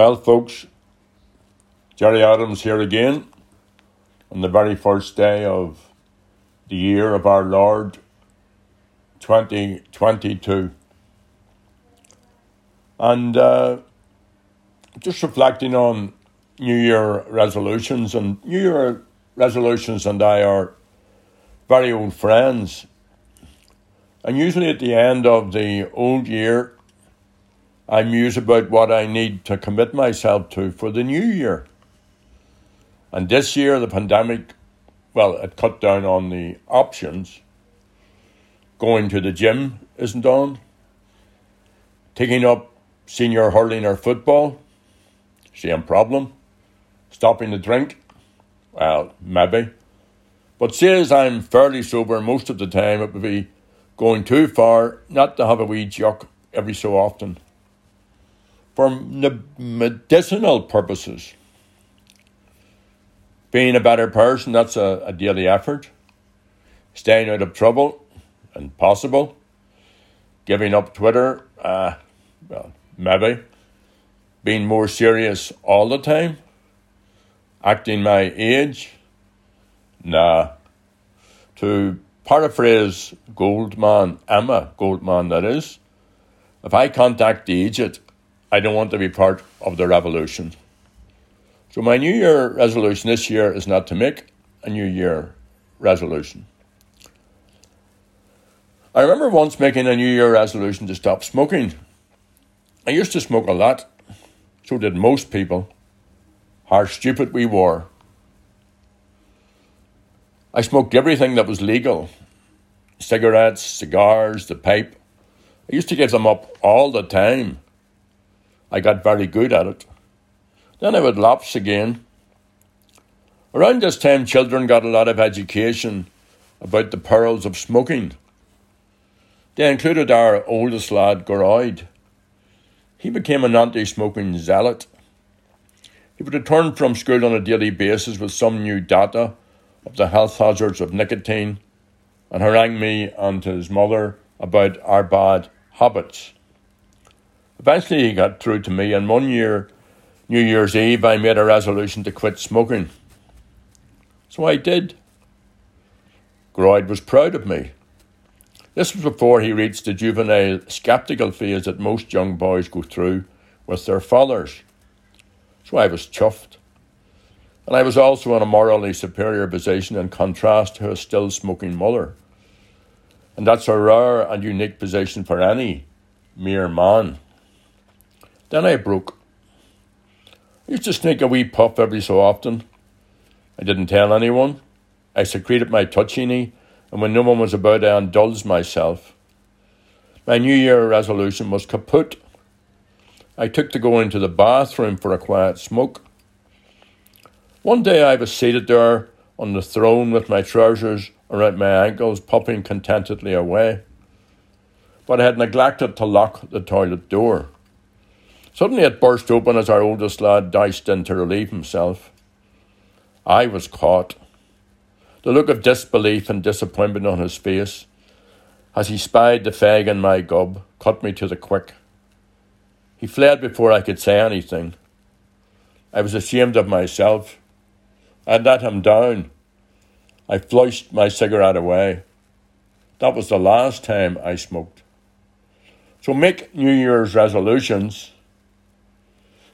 Well, folks, Gerry Adams here again on the very first day of the year of our Lord 2022. And uh, just reflecting on New Year resolutions, and New Year resolutions and I are very old friends. And usually at the end of the old year, I muse about what I need to commit myself to for the new year. And this year, the pandemic, well, it cut down on the options. Going to the gym isn't on. Taking up senior hurling or football, same problem. Stopping the drink, well, maybe. But says I'm fairly sober most of the time, it would be going too far not to have a wee jock every so often for medicinal purposes. Being a better person, that's a, a daily effort. Staying out of trouble, and possible. Giving up Twitter, uh, well, maybe. Being more serious all the time. Acting my age, nah. To paraphrase Goldman, Emma Goldman, that is, if I contact the agent I don't want to be part of the revolution. So, my New Year resolution this year is not to make a New Year resolution. I remember once making a New Year resolution to stop smoking. I used to smoke a lot, so did most people. How stupid we were. I smoked everything that was legal cigarettes, cigars, the pipe. I used to give them up all the time I got very good at it. Then I would lapse again. Around this time, children got a lot of education about the perils of smoking. They included our oldest lad, Gearóid. He became an anti smoking zealot. He would return from school on a daily basis with some new data of the health hazards of nicotine and harangue me and his mother about our bad habits. Eventually, he got through to me, and one year, New Year's Eve, I made a resolution to quit smoking. So I did. Gearóid was proud of me. This was before he reached the juvenile sceptical phase that most young boys go through with their fathers. So I was chuffed. And I was also in a morally superior position in contrast to a still smoking mother. And that's a rare and unique position for any mere man. Then I broke. I used to sneak a wee puff every so often. I didn't tell anyone. I secreted my touchiness, and when no one was about, I indulged myself. My New Year resolution was kaput. I took to go into the bathroom for a quiet smoke. One day I was seated there on the throne with my trousers around my ankles, puffing contentedly away. But I had neglected to lock the toilet door. Suddenly it burst open as our oldest lad diced in to relieve himself. I was caught. The look of disbelief and disappointment on his face as he spied the fag in my gob cut me to the quick. He fled before I could say anything. I was ashamed of myself. I let him down. I flushed my cigarette away. That was the last time I smoked. So make New Year's resolutions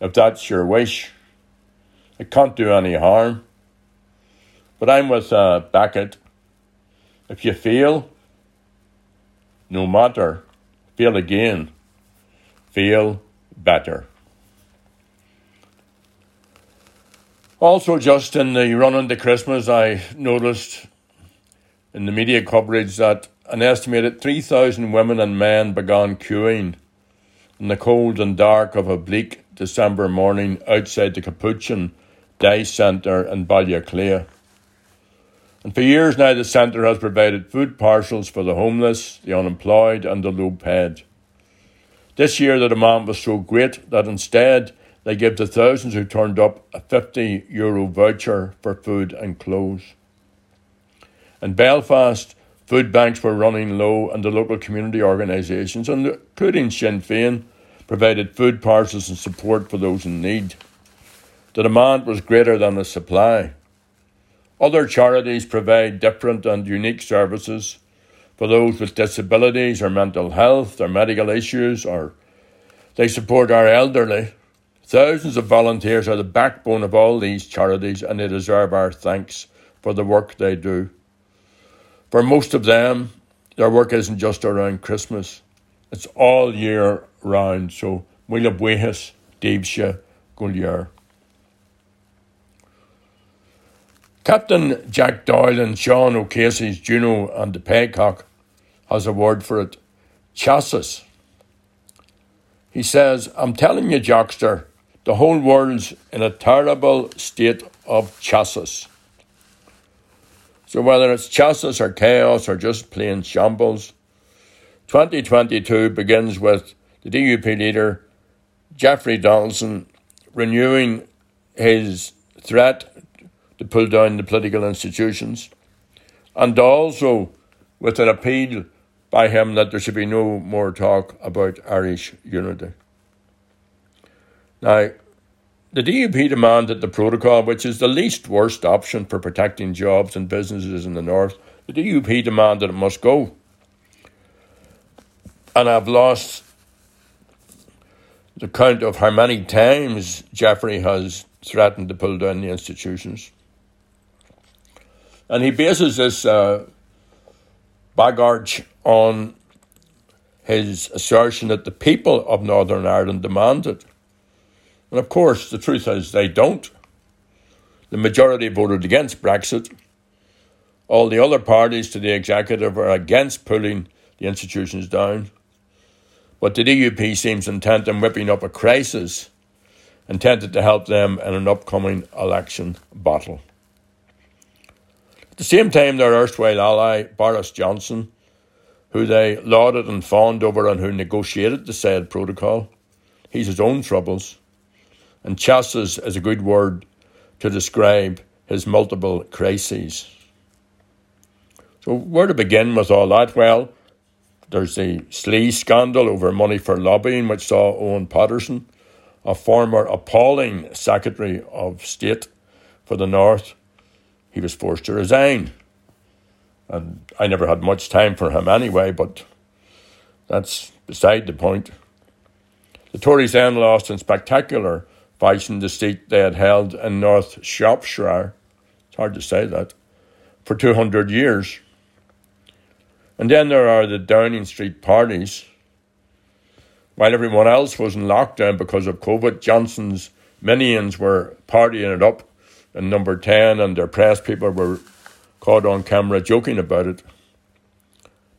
if that's your wish. It can't do any harm. But I'm with uh, Beckett. If you feel, no matter, feel again, feel better. Also, just in the run into Christmas, I noticed in the media coverage that an estimated 3,000 women and men began queuing in the cold and dark of a bleak December morning outside the Capuchin Day Centre in Baile Átha Cliath. And for years now, the centre has provided food parcels for the homeless, the unemployed, and the low paid. This year, the demand was so great that instead they gave the thousands who turned up a 50 euro voucher for food and clothes. In Belfast, food banks were running low, and the local community organisations, including Sinn Féin, provided food parcels and support for those in need. The demand was greater than the supply. Other charities provide different and unique services for those with disabilities or mental health or medical issues, or they support our elderly. Thousands of volunteers are the backbone of all these charities, and they deserve our thanks for the work they do. For most of them, their work isn't just around Christmas, it's all year round. So, Mila Buejas, Devsha, Gulyar. Captain Jack Boyle and Sean O'Casey's Juno and the Paycock has a word for it chassis. He says, I'm telling you, Joxer, the whole world's in a terrible state of chassis. So whether it's chassis or chaos or just plain shambles, 2022 begins with the DUP leader, Jeffrey Donaldson, renewing his threat to pull down the political institutions, and also with an appeal by him that there should be no more talk about Irish unity. Now, the DUP demanded the protocol, which is the least worst option for protecting jobs and businesses in the north. The DUP demanded it must go. And I've lost the count of how many times Jeffrey has threatened to pull down the institutions. And he bases this uh, on his assertion that the people of Northern Ireland demand it. And of course, the truth is they don't. The majority voted against Brexit. All the other parties to the executive are against pulling the institutions down. But the DUP seems intent on whipping up a crisis intended to help them in an upcoming election battle. At the same time, their erstwhile ally, Boris Johnson, who they lauded and fawned over and who negotiated the said protocol, he's his own troubles. And chassis is a good word to describe his multiple crises. So, where to begin with all that? Well, there's the Slee scandal over money for lobbying, which saw Owen Paterson, a former appalling Secretary of State for the North, he was forced to resign. And I never had much time for him anyway, but that's beside the point. The Tories then lost in spectacular fashion the seat they had held in North Shropshire. It's hard to say that. For 200 years. And then there are the Downing Street parties. While everyone else was in lockdown because of COVID, Johnson's minions were partying it up in number 10 and their press people were caught on camera joking about it.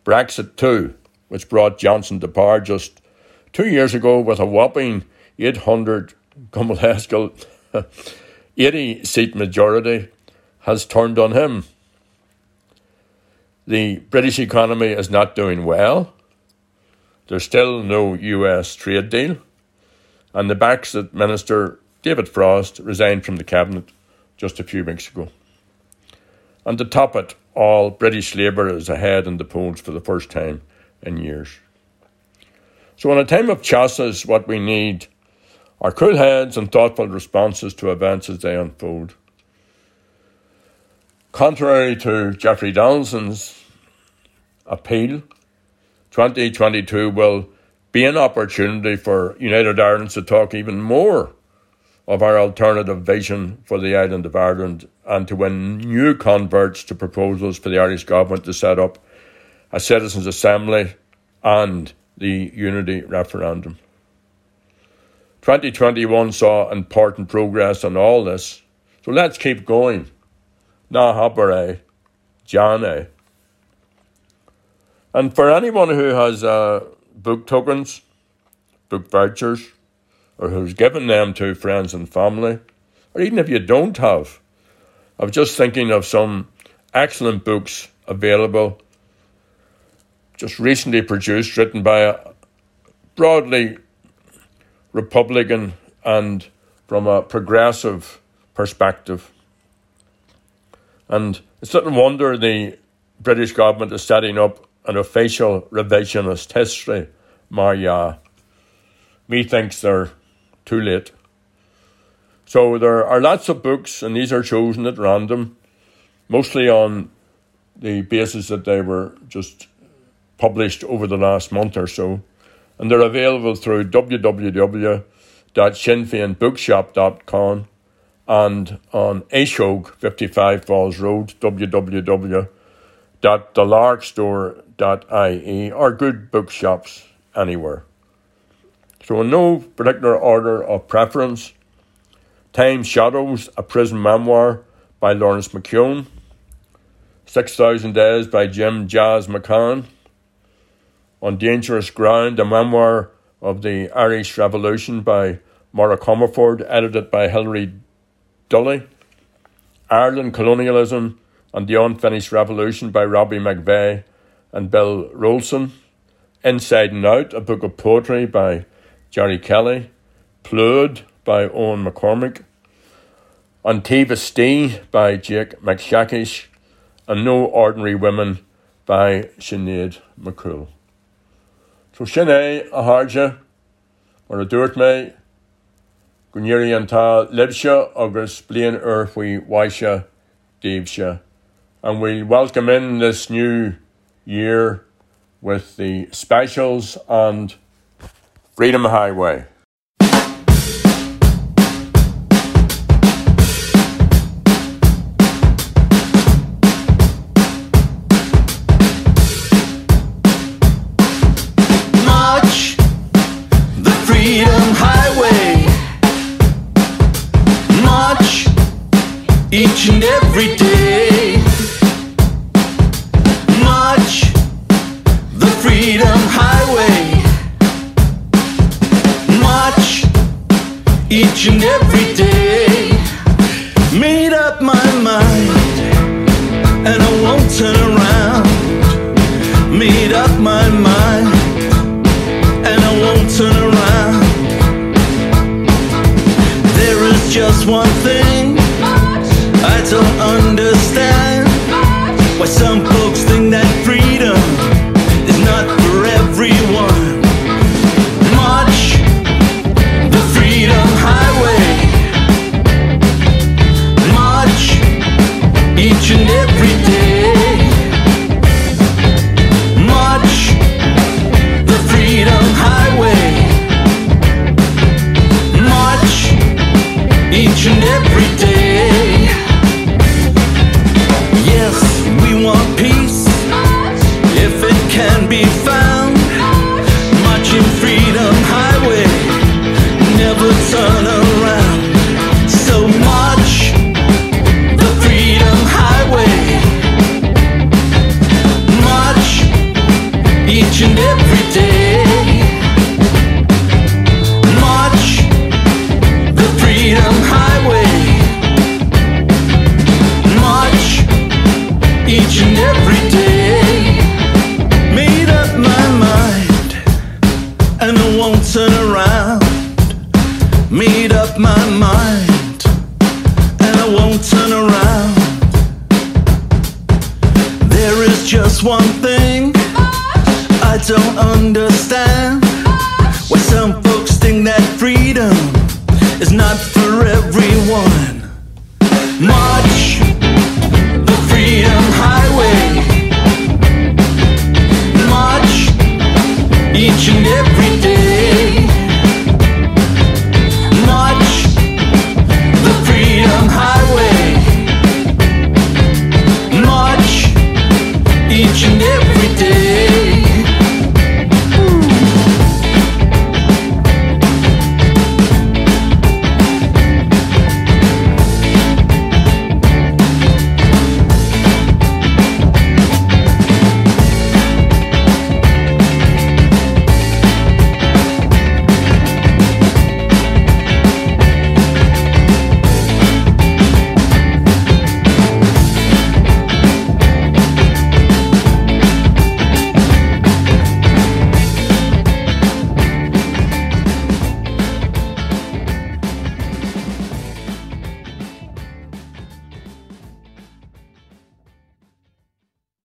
Brexit, too, which brought Johnson to power just two years ago with a whopping 800 Haskell 80 seat majority, has turned on him. The British economy is not doing well. There's still no US trade deal. And the Brexit Minister, David Frost, resigned from the cabinet just a few weeks ago. And to top it all, British Labour is ahead in the polls for the first time in years. So, in a time of chassis, what we need are cool heads and thoughtful responses to events as they unfold. Contrary to Jeffrey Donaldson's appeal, 2022 will be an opportunity for United Ireland to talk even more of our alternative vision for the island of Ireland and to win new converts to proposals for the Irish government to set up a citizens' assembly and the unity referendum. 2021 saw important progress on all this, so let's keep going. Na habare, Jane. And for anyone who has uh, book tokens, book vouchers, or who's given them to friends and family, or even if you don't have. I was just thinking of some excellent books available, just recently produced, written by a broadly Republican and from a progressive perspective. And it's little wonder the British government is setting up an official revisionist history, Marya uh, methinks they're too late. So there are lots of books, and these are chosen at random, mostly on the basis that they were just published over the last month or so. And they're available through www.sinn and on Aishog 55 Falls Road, www.thelarkstore.ie or good bookshops anywhere. So, in no particular order of preference, Time Shadows, a prison memoir by Laurence McKeown, 6,000 Days by Jim Jazz McCann, On Dangerous Ground, a memoir of the Irish Revolution by Maura Comerford, edited by Hilary Dully, Ireland Colonialism and the Unfinished Revolution by Robbie McVeigh and Bill Rolston, Inside and Out, a book of poetry by Gerry Kelly, Plood by Owen McCormick, Antiva Stee by Jake McShakish, and No Ordinary Women by Sinead McCoole. So sinné a háde mar a dúirt mé gonéirí antá libse agus blian faoi waise Davese. And we welcome in this new year with the specials and Freedom Highway. Turn around. Made up my mind, and I won't turn around. There is just one thing I don't understand why some folks think that freedom is not for everyone. March the freedom highway. March each and every day. Made up my mind, and I won't turn around. There is just one thing I don't understand. Why some folks think that freedom is not for everyone. March the Freedom Highway. March each and every day.